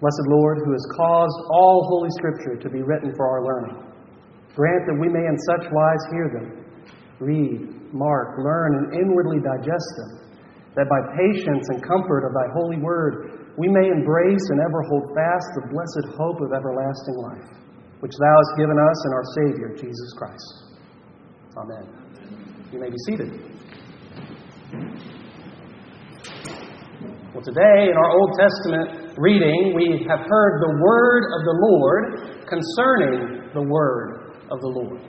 Blessed Lord, who has caused all Holy Scripture to be written for our learning, grant that we may in such wise hear them, read, mark, learn, and inwardly digest them, that by patience and comfort of Thy holy word we may embrace and ever hold fast the blessed hope of everlasting life, which Thou hast given us in our Savior, Jesus Christ. Amen. You may be seated. Well, today in our Old Testament reading, we have heard the word of the Lord concerning the word of the Lord.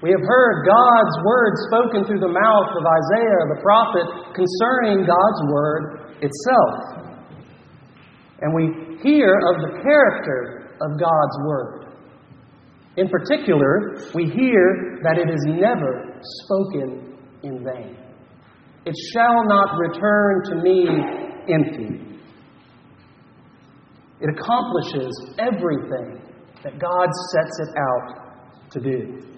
We have heard God's word spoken through the mouth of Isaiah the prophet concerning God's word itself. And we hear of the character of God's word. In particular, we hear that it is never spoken in vain. It shall not return to me empty. It accomplishes everything that God sets it out to do.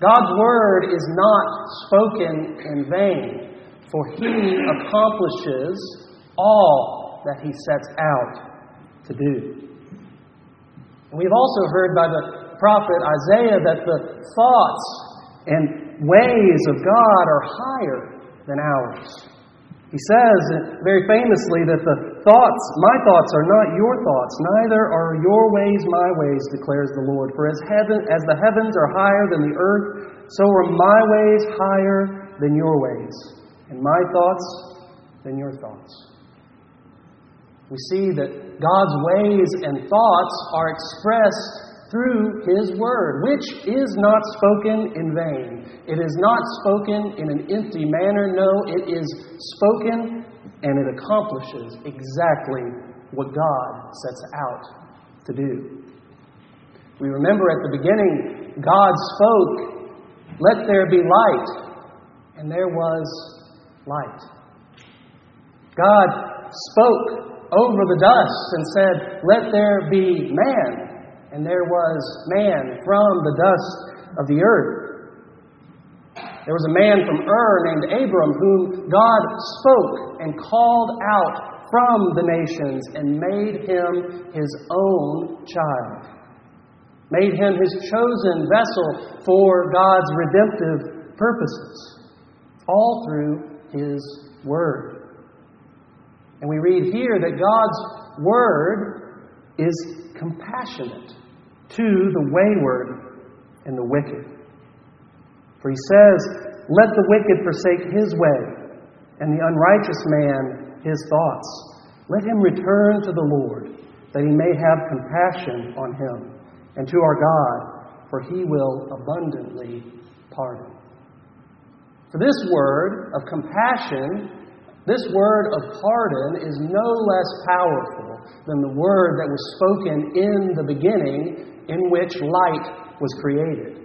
God's word is not spoken in vain, for he accomplishes all that he sets out to do. we've also heard by the prophet Isaiah that the thoughts and ways of God are higher than ours. He says very famously that the thoughts, my thoughts are not your thoughts, neither are your ways my ways, declares the Lord. For as heaven as the heavens are higher than the earth, so are my ways higher than your ways, and my thoughts than your thoughts. We see that God's ways and thoughts are expressed through His Word, which is not spoken in vain. It is not spoken in an empty manner. No, it is spoken and it accomplishes exactly what God sets out to do. We remember at the beginning, God spoke, Let there be light, and there was light. God spoke over the dust and said, Let there be man, and there was man from the dust of the earth. There was a man from Ur named Abram whom God spoke and called out from the nations and made him his own child, made him his chosen vessel for God's redemptive purposes, all through his word. And we read here that God's word is compassionate to the wayward and the wicked. For he says, Let the wicked forsake his way, and the unrighteous man his thoughts. Let him return to the Lord, that he may have compassion on him, and to our God, for he will abundantly pardon. For this word of compassion this word of pardon is no less powerful than the word that was spoken in the beginning in which light was created.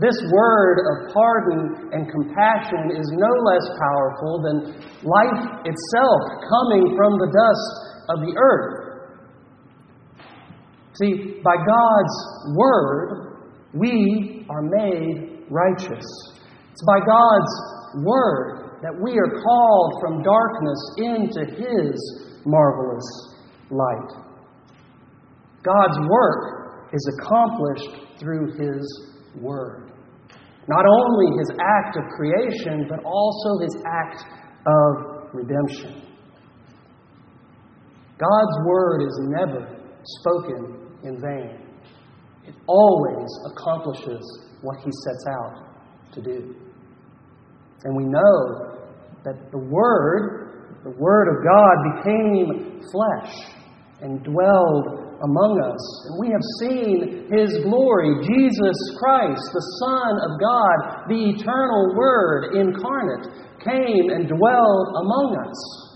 This word of pardon and compassion is no less powerful than life itself coming from the dust of the earth. See, by God's word, we are made righteous. It's by God's word that we are called from darkness into His marvelous light. God's work is accomplished through His Word. Not only His act of creation, but also His act of redemption. God's Word is never spoken in vain, it always accomplishes what He sets out to do. And we know that the Word, the Word of God, became flesh and dwelled among us. And we have seen His glory, Jesus Christ, the Son of God, the eternal Word incarnate, came and dwelled among us.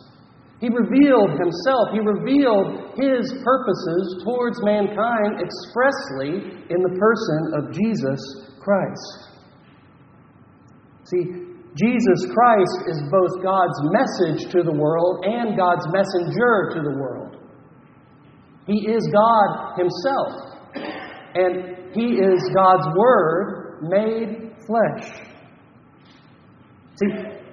He revealed himself, he revealed his purposes towards mankind expressly in the person of Jesus Christ. See, Jesus Christ is both God's message to the world and God's messenger to the world. He is God Himself, and He is God's Word made flesh. See,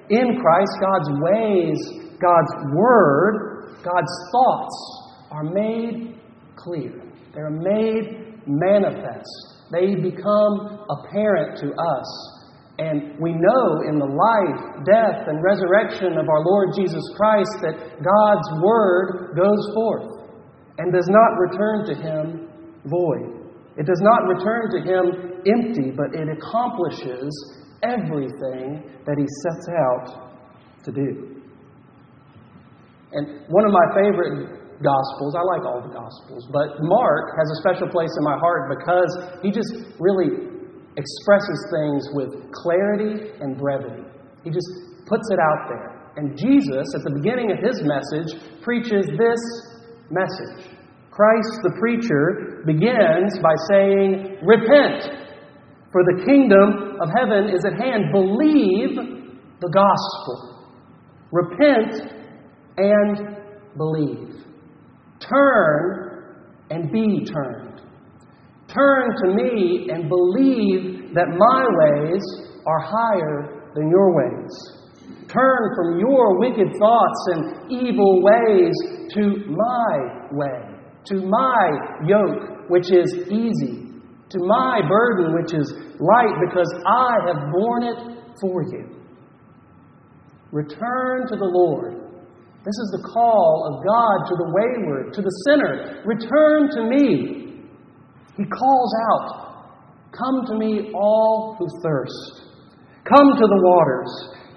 in Christ, God's ways, God's Word, God's thoughts are made clear. They're made manifest. They become apparent to us and we know in the life, death, and resurrection of our Lord Jesus Christ that God's Word goes forth and does not return to Him void. It does not return to Him empty, but it accomplishes everything that He sets out to do. And one of my favorite Gospels, I like all the Gospels, but Mark has a special place in my heart because he just really expresses things with clarity and brevity. He just puts it out there. And Jesus, at the beginning of his message, preaches this message. Christ the preacher begins by saying, Repent, for the kingdom of heaven is at hand. Believe the gospel. Repent and believe. Turn and be turned. Turn to me and believe that my ways are higher than your ways. Turn from your wicked thoughts and evil ways to my way, to my yoke, which is easy, to my burden, which is light, because I have borne it for you. Return to the Lord. This is the call of God to the wayward, to the sinner. Return to me. He calls out, Come to me, all who thirst. Come to the waters,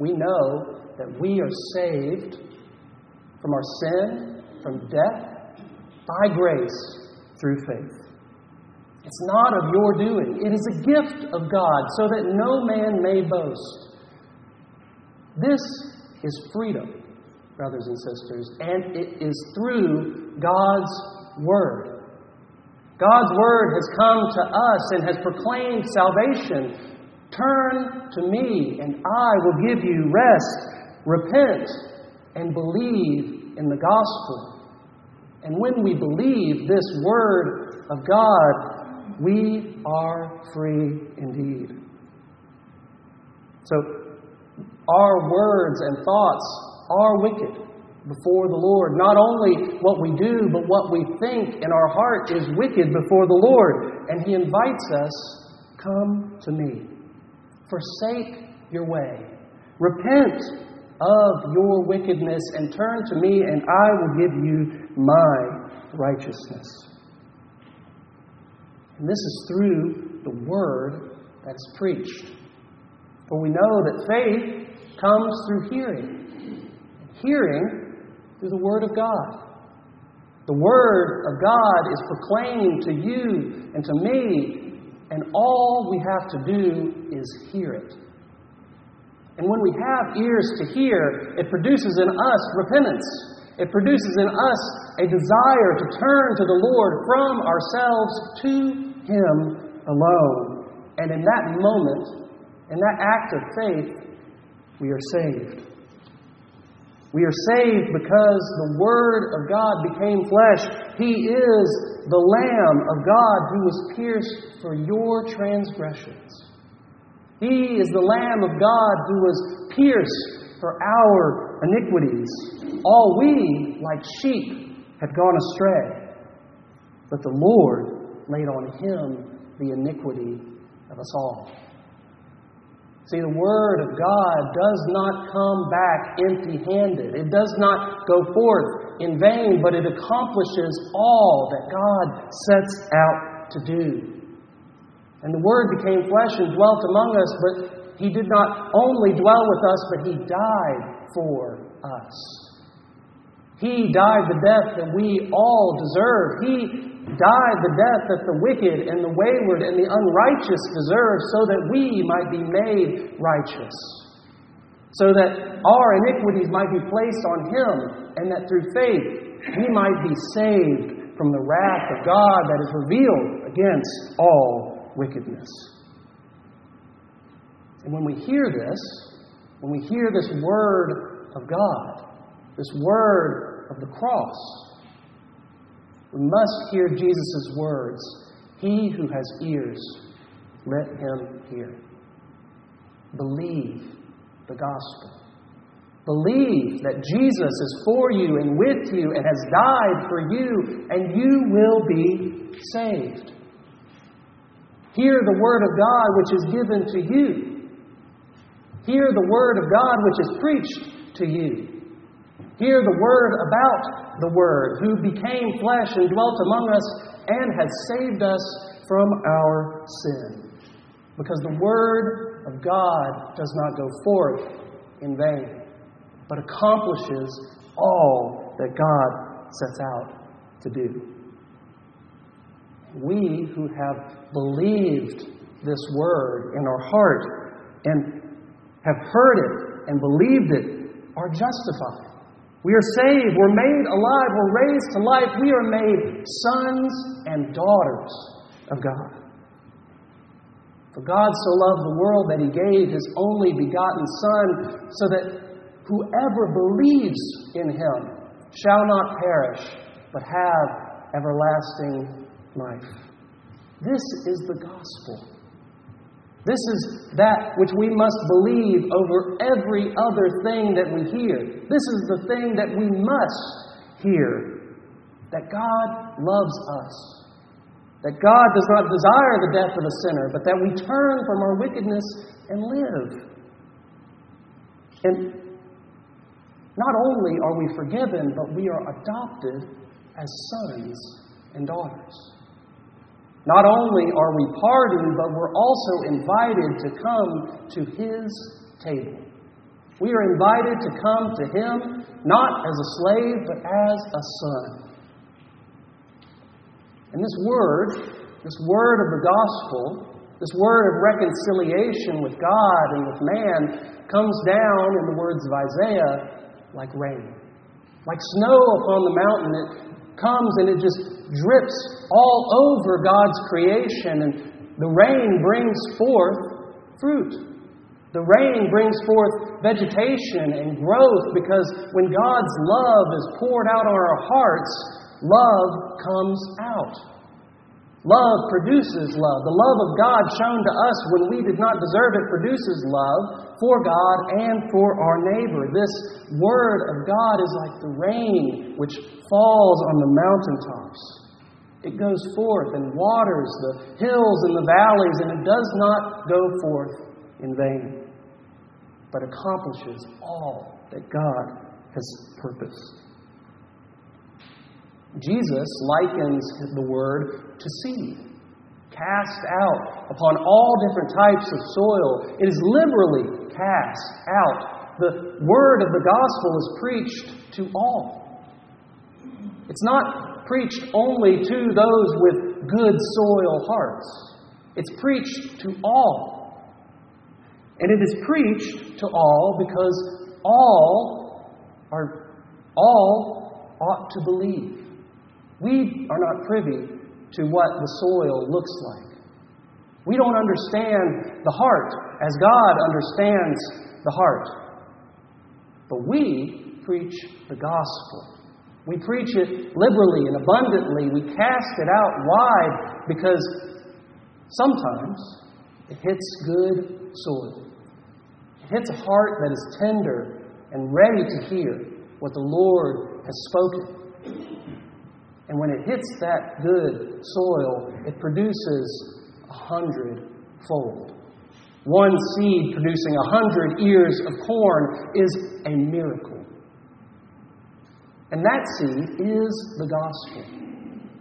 We know that we are saved from our sin, from death, by grace through faith. It's not of your doing, it is a gift of God, so that no man may boast. This is freedom, brothers and sisters, and it is through God's Word. God's word has come to us and has proclaimed salvation. Turn to me, and I will give you rest. Repent and believe in the gospel. And when we believe this word of God, we are free indeed. So, our words and thoughts are wicked before the Lord. Not only what we do, but what we think in our heart is wicked before the Lord. And He invites us come to me. Forsake your way. Repent of your wickedness and turn to me, and I will give you my righteousness. And this is through the word that is preached. For we know that faith comes through hearing. Hearing through the Word of God. The Word of God is proclaimed to you and to me, and all we have to do is hear it. And when we have ears to hear, it produces in us repentance. It produces in us a desire to turn to the Lord from ourselves to Him alone. And in that moment, in that act of faith, we are saved. We are saved because the Word of God became flesh. He is the Lamb of God who was pierced for your transgressions. He is the Lamb of God who was pierced for our iniquities. All we, like sheep, had gone astray, but the Lord laid on him the iniquity of us all. See, the Word of God does not come back empty handed. It does not go forth in vain, but it accomplishes all that God sets out to do. And the Word became flesh and dwelt among us, but He did not only dwell with us, but He died for us. He died the death that we all deserve. He died the death that the wicked and the wayward and the unrighteous deserve, so that we might be made righteous. So that our iniquities might be placed on him, and that through faith we might be saved from the wrath of God that is revealed against all wickedness. And when we hear this, when we hear this word of God, this word of the cross, we must hear Jesus' words He who has ears, let him hear. Believe the gospel. Believe that Jesus is for you and with you and has died for you, and you will be saved. Hear the word of God which is given to you. Hear the word of God which is preached to you. Hear the word about the Word, who became flesh and dwelt among us and has saved us from our sin. Because the Word of God does not go forth in vain, but accomplishes all that God sets out to do. We who have believed this Word in our heart and have heard it and believed it are justified. We are saved. We're made alive. We're raised to life. We are made sons and daughters of God. For God so loved the world that He gave His only begotten Son, so that whoever believes in Him shall not perish, but have everlasting life. This is the gospel. This is that which we must believe over every other thing that we hear. This is the thing that we must hear that God loves us, that God does not desire the death of a sinner, but that we turn from our wickedness and live. And not only are we forgiven, but we are adopted as sons and daughters. Not only are we pardoned, but we're also invited to come to His table. We are invited to come to Him not as a slave, but as a son. And this word, this word of the gospel, this word of reconciliation with God and with man, comes down, in the words of Isaiah, like rain. Like snow upon the mountain, it comes and it just drips all over God's creation, and the rain brings forth fruit. The rain brings forth vegetation and growth because when God's love is poured out on our hearts, love comes out. Love produces love. The love of God shown to us when we did not deserve it produces love for God and for our neighbor. This word of God is like the rain which falls on the mountaintops. It goes forth and waters the hills and the valleys, and it does not go forth in vain, but accomplishes all that God has purposed. Jesus likens the word to seed, cast out upon all different types of soil. It is liberally cast out. The word of the gospel is preached to all. It's not preached only to those with good soil hearts. It's preached to all. And it is preached to all because all are all ought to believe. We are not privy to what the soil looks like. We don't understand the heart as God understands the heart. But we preach the gospel. We preach it liberally and abundantly. We cast it out wide because sometimes it hits good soil. It hits a heart that is tender and ready to hear what the Lord has spoken. And when it hits that good soil, it produces a hundredfold. One seed producing a hundred ears of corn is a miracle. And that seed is the gospel.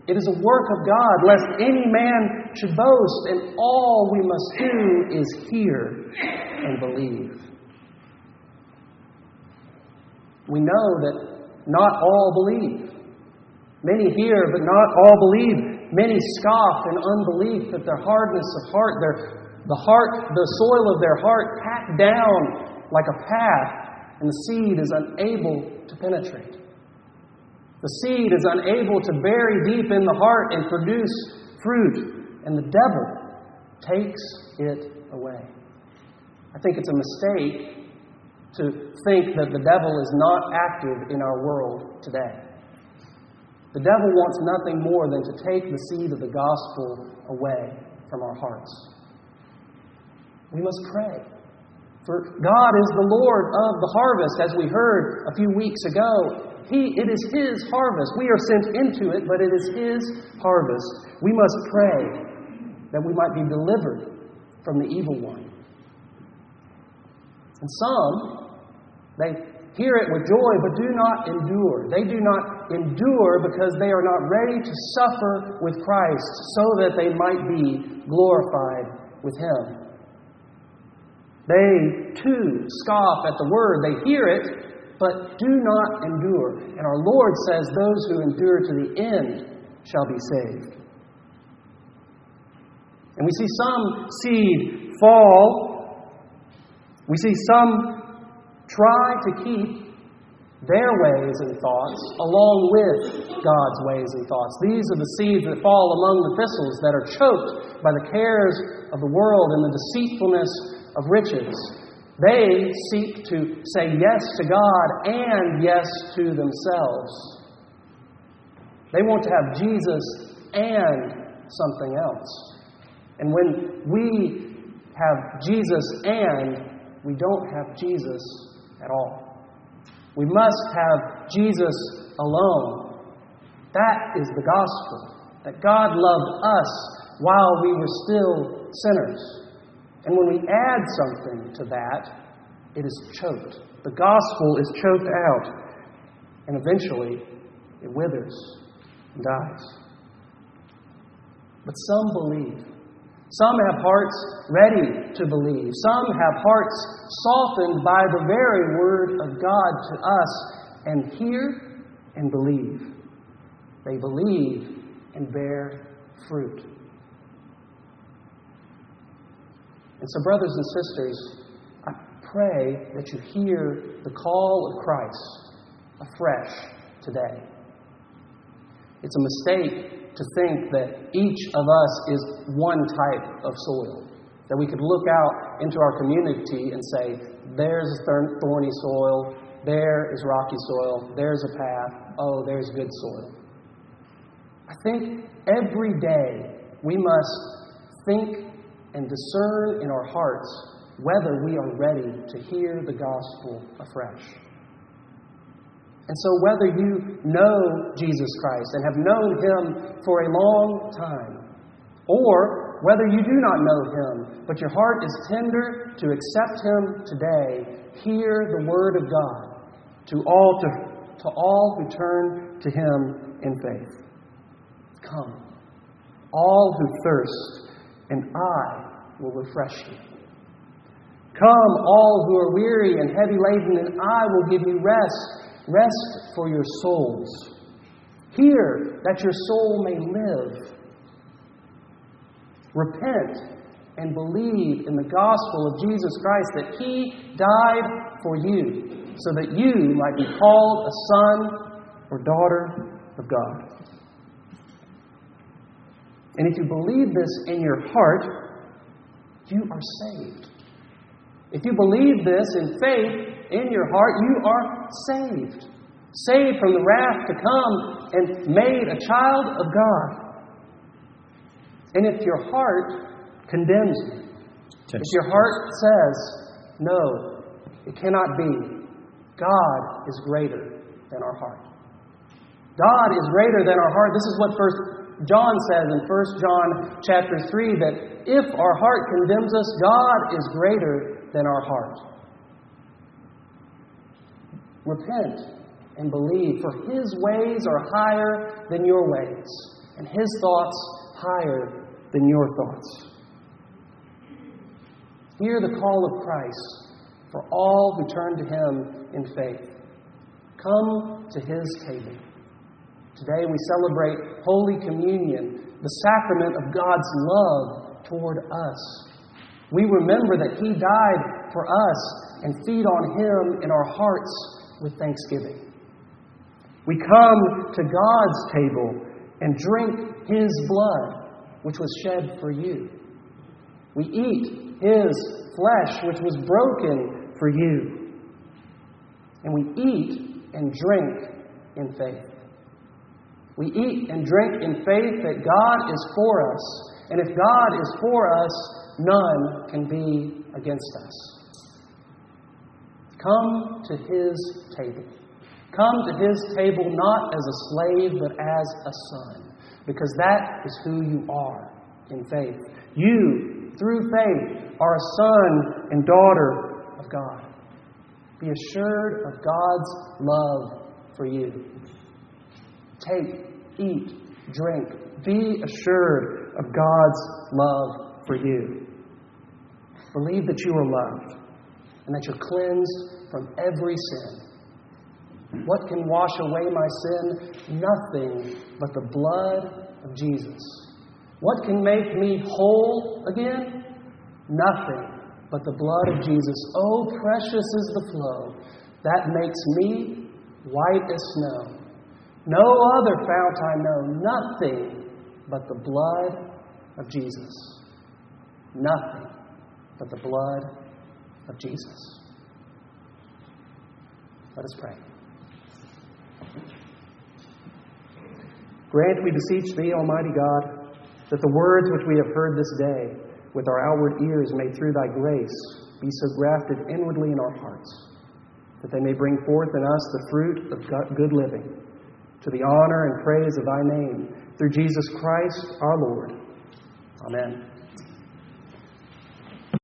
It is a work of God, lest any man should boast, and all we must do is hear and believe. We know that not all believe. Many hear, but not all believe. Many scoff in unbelief that their hardness of heart, their, the heart, the soil of their heart packed down like a path, and the seed is unable to penetrate. The seed is unable to bury deep in the heart and produce fruit, and the devil takes it away. I think it's a mistake to think that the devil is not active in our world today. The devil wants nothing more than to take the seed of the gospel away from our hearts. We must pray. For God is the Lord of the harvest, as we heard a few weeks ago. He, it is His harvest. We are sent into it, but it is His harvest. We must pray that we might be delivered from the evil one. And some, they hear it with joy, but do not endure. They do not endure because they are not ready to suffer with Christ so that they might be glorified with Him. They too scoff at the word. They hear it, but do not endure. And our Lord says, Those who endure to the end shall be saved. And we see some seed fall. We see some try to keep their ways and thoughts along with God's ways and thoughts. These are the seeds that fall among the thistles that are choked by the cares of the world and the deceitfulness of riches. They seek to say yes to God and yes to themselves. They want to have Jesus and something else. And when we have Jesus and, we don't have Jesus at all. We must have Jesus alone. That is the gospel. That God loved us while we were still sinners. And when we add something to that, it is choked. The gospel is choked out, and eventually it withers and dies. But some believe. Some have hearts ready to believe. Some have hearts softened by the very word of God to us and hear and believe. They believe and bear fruit. And so, brothers and sisters, I pray that you hear the call of Christ afresh today. It's a mistake to think that each of us is one type of soil. That we could look out into our community and say, there's a thorny soil, there is rocky soil, there's a path, oh, there's good soil. I think every day we must think and discern in our hearts whether we are ready to hear the gospel afresh. And so, whether you know Jesus Christ and have known him for a long time, or whether you do not know him, but your heart is tender to accept him today, hear the word of God to all, to, to all who turn to him in faith. Come, all who thirst and I will refresh you. Come, all who are weary and heavy laden, and I will give you rest, rest for your souls. Hear that your soul may live. Repent and believe in the gospel of Jesus Christ that He died for you, so that you might be called a son or daughter of God. And if you believe this in your heart, you are saved. If you believe this in faith in your heart, you are saved. Saved from the wrath to come and made a child of God. And if your heart condemns you, if your heart says, no, it cannot be, God is greater than our heart. God is greater than our heart. This is what First John says in 1 John chapter 3 that if our heart condemns us, God is greater than our heart. Repent and believe, for his ways are higher than your ways, and his thoughts higher than your thoughts. Hear the call of Christ for all who turn to him in faith. Come to his table. Today we celebrate Holy Communion, the sacrament of God's love toward us. We remember that He died for us and feed on Him in our hearts with thanksgiving. We come to God's table and drink His blood, which was shed for you. We eat His flesh, which was broken for you. And we eat and drink in faith. We eat and drink in faith that God is for us. And if God is for us, none can be against us. Come to his table. Come to his table not as a slave, but as a son, because that is who you are in faith. You, through faith, are a son and daughter of God. Be assured of God's love for you. Take, eat, drink. Be assured of God's love for you. Believe that you are loved and that you're cleansed from every sin. What can wash away my sin? Nothing but the blood of Jesus. What can make me whole again? Nothing but the blood of Jesus. Oh, precious is the flow that makes me white as snow. No other fount I know, nothing but the blood of Jesus. Nothing but the blood of Jesus. Let us pray. Grant, we beseech Thee, Almighty God, that the words which we have heard this day with our outward ears may through Thy grace be so grafted inwardly in our hearts, that they may bring forth in us the fruit of good living, to the honor and praise of Thy name, through Jesus Christ our Lord. Amen.